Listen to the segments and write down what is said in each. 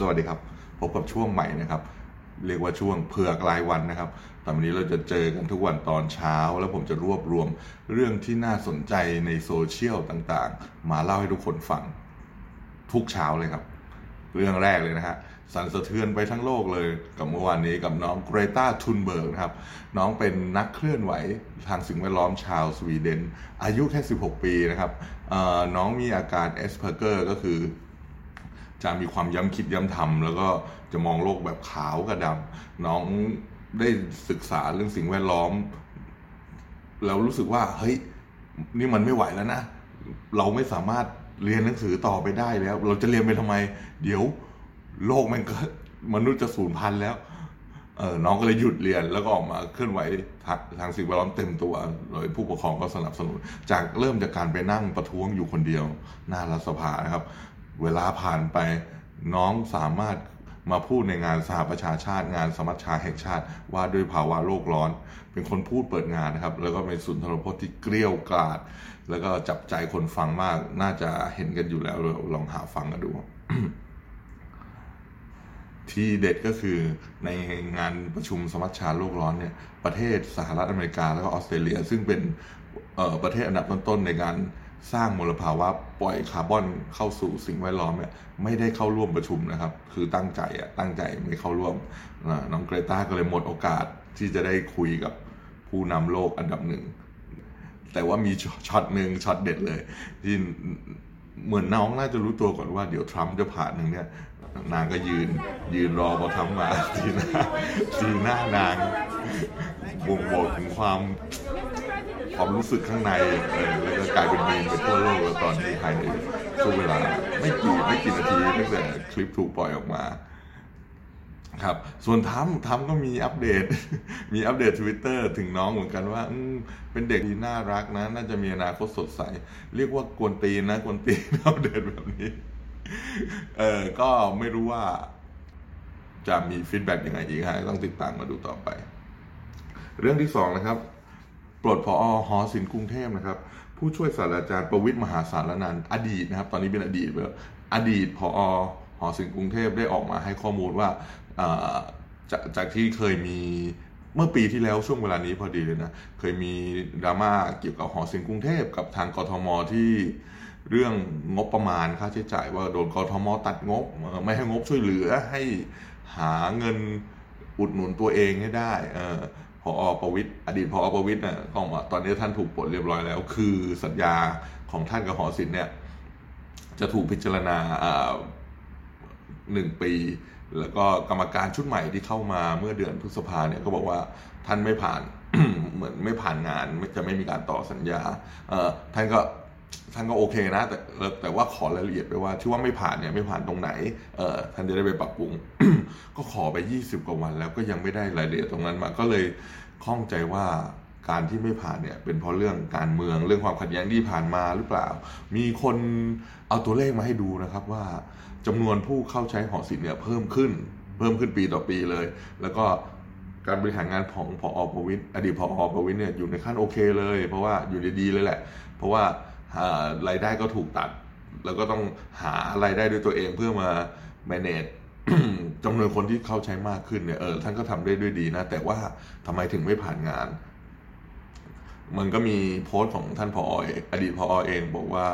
สวัสดีครับ พบกับช่วงใหม่นะครับ เรียกว่าช่วงเผือกรายวันนะครับตอนนี้เราจะเจอกันทุกวันตอนเช้า แล้วผมจะรวบรวมเรื่องที่น่าสนใจในโซเชียลต่างๆ มาเล่าให้ทุกคนฟัง ทุกเช้าเลยครับ เรื่องแรกเลยนะฮะสั่นสะเทือนไปทั้งโลกเลยกับเมื่อวานนี้กับน้องเกรตาทุนเบิร์กนะครับ น้องเป็นนักเคลื่อนไหวทางสิ่งแวดล้อมชาวสวีเดน อายุแค่ 16 ปีนะครับน้องมีอาการ Asperger ก็คือ จะมีความย้ำคิดย้ำทำแล้วก็จะมองโลกแบบขาวกับดำน้องได้ศึกษาเรื่องสิ่งแวดล้อม แล้วรู้สึกว่า เฮ้ย นี่มันไม่ไหวแล้วนะ เราไม่สามารถเรียนหนังสือต่อไปได้แล้ว เราจะเรียนไปทำไม เดี๋ยวโลกมันก็มนุษย์จะสูญพันธุ์แล้วเออน้องก็เลยหยุดเรียนแล้วก็ออกมาเคลื่อนไหวทางทางสิ่งแวดล้อมเต็มตัว โดยผู้ปกครองก็สนับสนุน จากเริ่มจากการไปนั่งประท้วงอยู่คนเดียวหน้ารัฐสภานะครับ เวลาผ่านไปน้องสามารถมาพูดในงานสหประชาชาติงานสมัชชาแห่งชาติว่าด้วยภาวะโลกร้อน เป็นคนพูดเปิดงานนะครับ แล้วก็เป็นสุนทรพจน์ที่เกลี้ยวกราดแล้วก็จับใจคนฟังมากน่าจะเห็นกันอยู่แล้วลองหาฟังกันดู ที่เด็ดก็คือในงานประชุมสมัชชาโลกร้อนเนี่ยประเทศสหรัฐอเมริกาแล้วก็ออสเตรเลีย ซึ่งเป็นประเทศอันดับต้นๆในการ สร้างมลภาวะปล่อยคาร์บอนเข้าสู่สิ่งแวดล้อมเนี่ยไม่ได้เข้าร่วมประชุมนะครับ คือตั้งใจอะตั้งใจไม่เข้าร่วมน้องเกรตาก็เลยหมดโอกาสที่จะได้คุยกับผู้นำโลกอันดับหนึ่ง แต่ว่ามีช็อตหนึ่งช็อตเด็ดเลย ที่เหมือนน้องน่าจะรู้ตัวก่อนว่าเดี๋ยวทรัมป์จะผ่านหนึ่งเนี่ยนางก็ยืนยืนรอพอทำมาสีหน้าสีหน้านางบ่งบอกถึงความ ความรู้สึกข้างในแล้วก็กลายเป็นมีมไปทั่วโลกแล้วตอนนี้ภายในช่วงเวลาไม่กี่ไม่กี่นาทีตั้งแต่คลิปถูกปล่อยออกมาครับ ส่วนทัมทัมก็มีอัปเดต มีอัปเดตทวิตเตอร์ถึงน้องเหมือนกันว่าเป็นเด็กที่น่ารักนะ น่าจะมีอนาคตสดใส เรียกว่ากวนตีนนะกวนตีนอัปเดตแบบนี้ เออก็ไม่รู้ว่า จะมี feedback ยังไงอีกฮะต้องติดตามมาดูต่อไป เรื่องที่สองนะครับ ปลดผอหอศิลป์กรุงเทพนะครับ ผู้ช่วยศาสตราจารย์ประวิทย์มหาสารนันอดีตนะครับ ตอนนี้เป็นอดีตไปแล้วอดีตผอหอศิลป์กรุงเทพได้ออกมาให้ข้อมูลว่าจากจากที่เคยมีเมื่อปีที่แล้วช่วงเวลานี้พอดีเลยนะ เคยมีดราม่าเกี่ยวกับหอศิลป์กรุงเทพกับทางกทมที่เรื่องงบประมาณค่าใช้จ่ายว่าโดนกทมตัดงบ ไม่ให้งบช่วยเหลือให้หาเงินอุดหนุนตัวเองให้ได้ ออประวิทย์อดีตพออประวิทย์เนี่ยก็มาตอนนี้ท่านถูกปลดเรียบร้อยแล้ว คือสัญญาของท่านกับหอศิลป์เนี่ยจะถูกพิจารณาหนึ่งปี แล้วก็กรรมการชุดใหม่ที่เข้ามาเมื่อเดือนพฤษภาเนี่ยก็บอกว่าท่านไม่ผ่านเหมือนไม่ผ่านงานจะไม่มีการต่อสัญญาท่านก็ ท่านก็โอเคนะ แต่แต่ว่าขอรายละเอียดไปว่าที่ว่าไม่ผ่านเนี่ยไม่ผ่านตรงไหนเออท่านจะได้ไปปรับปรุง ก็ขอไป 20 กว่าวัน แล้วก็ยังไม่ได้รายละเอียดตรงนั้นมาก็เลยข้องใจว่าการที่ไม่ผ่านเนี่ยเป็นเพราะเรื่องการเมืองเรื่องความขัดแย้งที่ผ่านมาหรือเปล่า มีคนเอาตัวเลขมาให้ดูนะครับว่าจำนวนผู้เข้าใช้หอศิลป์เนี่ยเพิ่มขึ้น เพิ่มขึ้นปีต่อปีเลย แล้วก็การบริหารงานของพออประวิทย์อดีตพออประวิทย์เนี่ยอยู่ในขั้นโอเคเลย เพราะว่าอยู่ดีๆเลยแหละ เพราะว่า รายได้ก็ถูกตัด แล้วก็ต้องหารายได้ด้วยตัวเองเพื่อมา manage จำนวนคนที่เข้าใช้มากขึ้นเนี่ยเออท่านก็ทำได้ด้วยดีนะ แต่ว่าทำไมถึงไม่ผ่านงาน มันก็มีโพสต์ของท่านพออดีตพอเองบอกว่า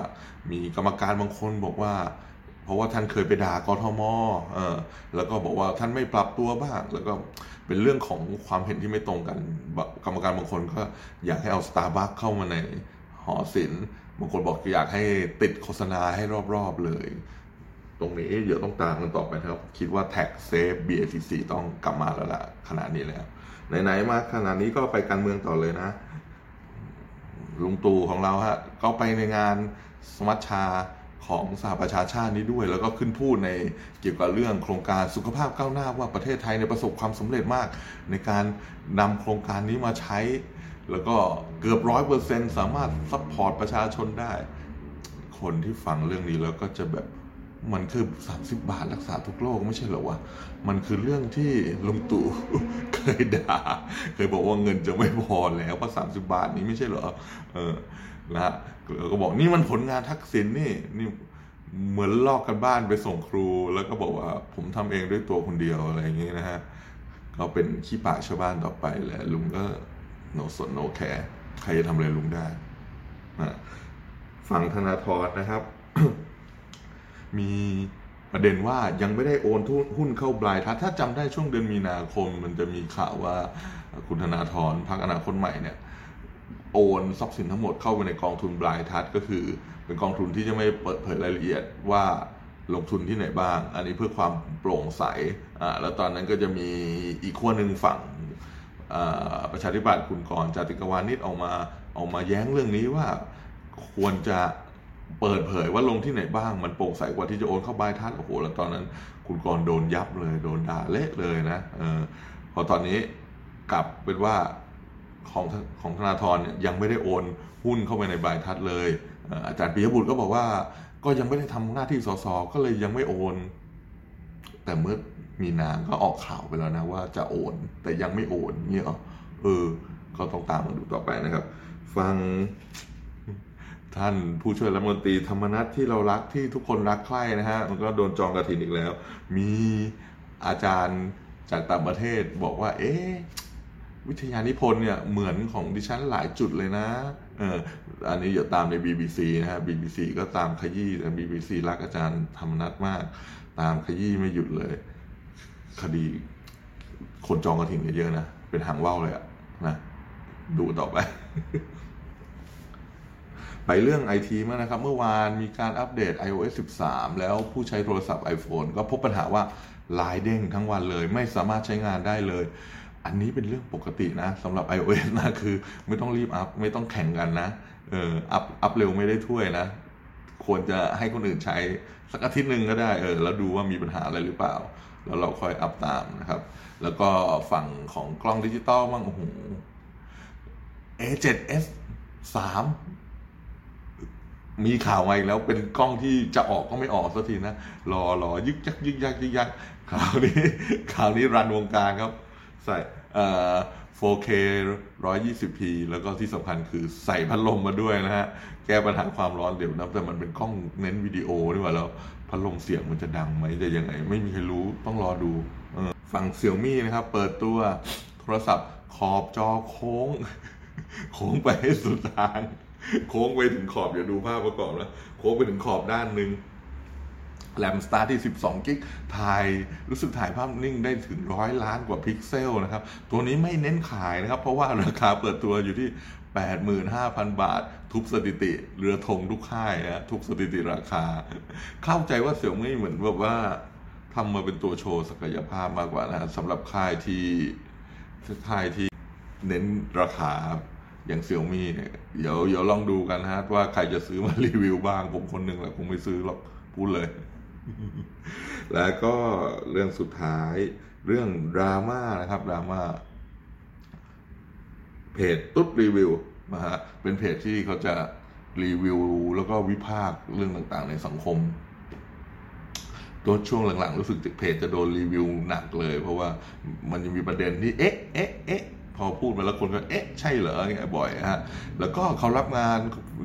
มีกรรมการบางคนบอกว่า เพราะว่าท่านเคยไปด่ากทมเออแล้วก็บอกว่าท่านไม่ปรับตัวบ้าง แล้วก็เป็นเรื่องของความเห็นที่ไม่ตรงกัน กรรมการบางคนก็อยากให้เอาสตาร์บัคเข้ามาในหอศิลป์ บางคนบอกอยากให้ติดโฆษณาให้รอบๆเลย ตรงนี้เดี๋ยวต้องตามกันต่อไปครับ คิดว่าแท็กเซฟ BATC ต้องกลับมาแล้วล่ะขนาดนี้แล้วไหนๆมาขนาดนี้ก็ไปการเมืองต่อเลยนะ ลุงตู่ของเราฮะก็ไปในงานสมัชชาของสหประชาชาตินี้ด้วย แล้วก็ขึ้นพูดในเกี่ยวกับเรื่องโครงการสุขภาพถ้วนหน้าว่าประเทศไทยในประสบความสำเร็จมาก ในการนำโครงการนี้มาใช้ แล้วก็เกือบร้อยเปอร์เซ็นสามารถ support ประชาชนได้ คนที่ฟังเรื่องนี้แล้วก็จะแบบมันคือ 30 บาทรักษาทุกโรคไม่ใช่เหรอวะ มันคือเรื่องที่ลุงตู่เคยด่า เคยบอกว่าเงินจะไม่พอแล้วเพราะ30บาทนี้ไม่ใช่เหรอ เออ นะฮะก็บอกนี่มันผลงานทักษิณนนี่ นี่เหมือนลอกกันบ้านไปส่งครู แล้วก็บอกว่าผมทำเองด้วยตัวคนเดียวอะไรอย่างเงี้ยนะฮะ ก็เป็นขี้ปากชาวบ้านต่อไปแหละลุงก็ โนสนโนแคร์ใครจะทำอะไรลุงได้นะฝั่งธนาธรนะครับ มีประเด็นว่ายังไม่ได้โอนหุ้นเข้าบลายทัศถ้าจำได้ช่วงเดือนมีนาคม มันจะมีข่าวว่าคุณธนาธรพรรคอนาคตใหม่เนี่ยโอนทรัพย์สินทั้งหมดเข้าไปในกองทุนบลายทัศก็คือ เป็นกองทุนที่จะไม่เปิดเผยรายละเอียดว่าลงทุนที่ไหนบ้าง อันนี้เพื่อความโปร่งใสอ่าแล้วตอนนั้นก็จะมีอีกขั้วหนึ่งฝั่ง ประชาธิปัตย์คุณกรจติกวานิชออกมาออกมาแย้งเรื่องนี้ว่าควรจะเปิดเผยว่าลงที่ไหนบ้างมันโปร่งใสกว่าที่จะโอนเข้าบายทัศโอ้โหแล้วตอนนั้นคุณกรโดนยับเลย โดนด่าเละเลยนะเออพอตอนนี้กลับเป็นว่าของของธนาธรยังไม่ได้โอนหุ้นเข้าไปในบายทัศเลยอาจารย์ปิยบุตรก็บอกว่า ก็ยังไม่ได้ทำหน้าที่สสก็เลยยังไม่โอน แต่เมื่อ มีนาก็ออกข่าวไปแล้วนะว่าจะโอน แต่ยังไม่โอนเนี่ยเออ ก็ต้องตามมาดูต่อไปนะครับ ฟังท่านผู้ช่วยรัฐมนตรีธรรมนัฐที่เรารักที่ทุกคนรักใคร่นะฮะมันก็โดนจองกระถินอีกแล้ว มีอาจารย์จากต่างประเทศบอกว่า เอ๊ะวิทยานิพนธ์เนี่ยเหมือนของดิฉันหลายจุดเลยนะเอออันนี้อย่าตามใน BBC นะฮะ BBC ก็ตามขยี้แต่ BBC รักอาจารย์ธรรมนัฐมาก ตามขยี้ไม่หยุดเลย คดี คนจองกระถิ่นเยอะนะ เป็นหางว่าวเลยอะนะดูต่อไป ไปเรื่องไอทีมานะครับ เมื่อวานมีการอัปเดต iOS 13 แล้วผู้ใช้โทรศัพท์ iPhone ก็พบปัญหาว่าลายเด้งทั้งวันเลย ไม่สามารถใช้งานได้เลย อันนี้เป็นเรื่องปกตินะสำหรับ iOS นะคือ ไม่ต้องรีบอัพ ไม่ต้องแข่งกันนะเอออัพอัพเร็วไม่ได้ถ้วยนะควรจะให้คนอื่นใช้สักอาทิตย์หนึ่งก็ได้เออแล้วดูว่ามีปัญหาอะไรหรือเปล่า แล้วเราค่อยอัพตามนะครับ แล้วก็ฝั่งของกล้องดิจิตอลบ้างโอ้โห A7S 3มีข่าวมาอีกแล้วเป็นกล้องที่จะออกก็ไม่ออกสักทีนะรอรอยึกยักยึกยักยึกยักข่าวนี้ข่าวนี้รันวงการครับ ใส่เอ่อ 4K 120p แล้วก็ที่สำคัญคือใส่พัดลมมาด้วยนะฮะ แก้ปัญหาความร้อนเดี๋ยวนะแต่มันเป็นกล้องเน้นวิดีโอนี่ว่าแล้ว พัดลมเสียงมันจะดังไหมจะยังไง ไม่มีใครรู้ต้องรอดูฝั่งเซี่ยมี่นะครับ เปิดตัวโทรศัพท์ขอบจอโค้ง โค้งไปให้สุดทาง โค้งไปถึงขอบอย่าดูภาพประกอบแล้วโค้งไปถึงขอบด้านหนึ่ง แรมสตาร์ที่ 12 กิ๊ก ถ่าย รู้สึกถ่ายภาพนิ่งได้ถึงร้อยล้านกว่าพิกเซลนะครับ ตัวนี้ไม่เน้นขายนะครับ เพราะว่าราคาเปิดตัวอยู่ที่ 85,000 บาท ทุบสถิติ เรือธงทุกค่ายนะทุบสถิติราคา เข้าใจว่าเสี่ยวมี่เหมือนแบบว่าทำมาเป็นตัวโชว์ศักยภาพมากกว่านะสำหรับค่ายที่ค่ายที่เน้นราคาอย่างเซี่ยมี่เนี่ยเดี๋ยวเดี๋ยวลองดูกันฮะว่าใครจะซื้อมารีวิวบ้าง ผมคนหนึ่งแหละคงไม่ซื้อหรอก พูดเลย แล้วก็เรื่องสุดท้าย เรื่องดราม่านะครับดราม่าเพจตุ๊ดรีวิวนะฮะเป็นเพจที่เขาจะรีวิวแล้วก็วิพากษ์เรื่องต่างๆ ในสังคม ตัวช่วงหลังๆ รู้สึกเพจจะโดนรีวิวหนักเลย เพราะว่ามันยังมีประเด็นที่เอ๊ะเอ๊ะเอ๊ะพอพูดมาแล้วคนก็เอ๊ะใช่เหรอเงี้ยบ่อยฮะแล้วก็เขารับงาน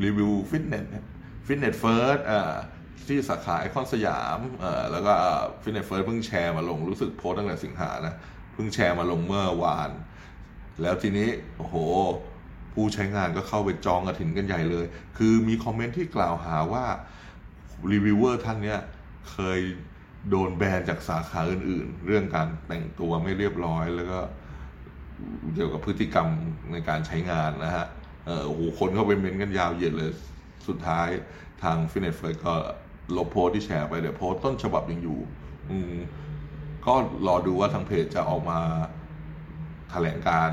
รีวิวฟิตเนส Fitness First ที่สาขาไอคอนสยามเออแล้วก็ Fitness First เพิ่งแชร์มาลงรู้สึกโพสตั้งแต่สิงหานะเพิ่งแชร์มาลงเมื่อวาน แล้วทีนี้โอ้โห ผู้ใช้งานก็เข้าไปจองกระถิ่นกันใหญ่เลย คือมีคอมเมนต์ที่กล่าวหาว่ารีวิวเวอร์ท่านเนี้ยเคยโดนแบนจากสาขาอื่น ๆ เรื่องการแต่งตัวไม่เรียบร้อยแล้วก็เกี่ยวกับพฤติกรรมในการใช้งานนะฮะ เออโอ้โหคนเข้าไปเม้นกันยาวเหยียดเลย สุดท้ายทาง Fitness First ก็ ลบโพสที่แชร์ไปเดี๋ยวโพสต้นฉบับยังอยู่ อืมก็รอดูว่าทางเพจจะออกมาแถลงการ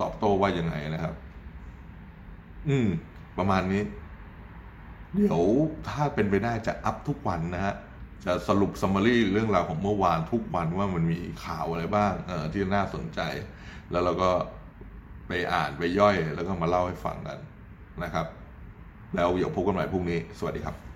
ตอบโต้ว่ายังไงนะครับ อืม ประมาณนี้ เดี๋ยวถ้าเป็นไปได้จะอัพทุกวันนะฮะ จะสรุปซัมมารีเรื่องราวของเมื่อวานทุกวันว่ามันมีข่าวอะไรบ้าง เออที่น่าสนใจ แล้วเราก็ไปอ่านไปย่อยแล้วก็มาเล่าให้ฟังกันนะครับ แล้วเดี๋ยวพบกันใหม่พรุ่งนี้ สวัสดีครับ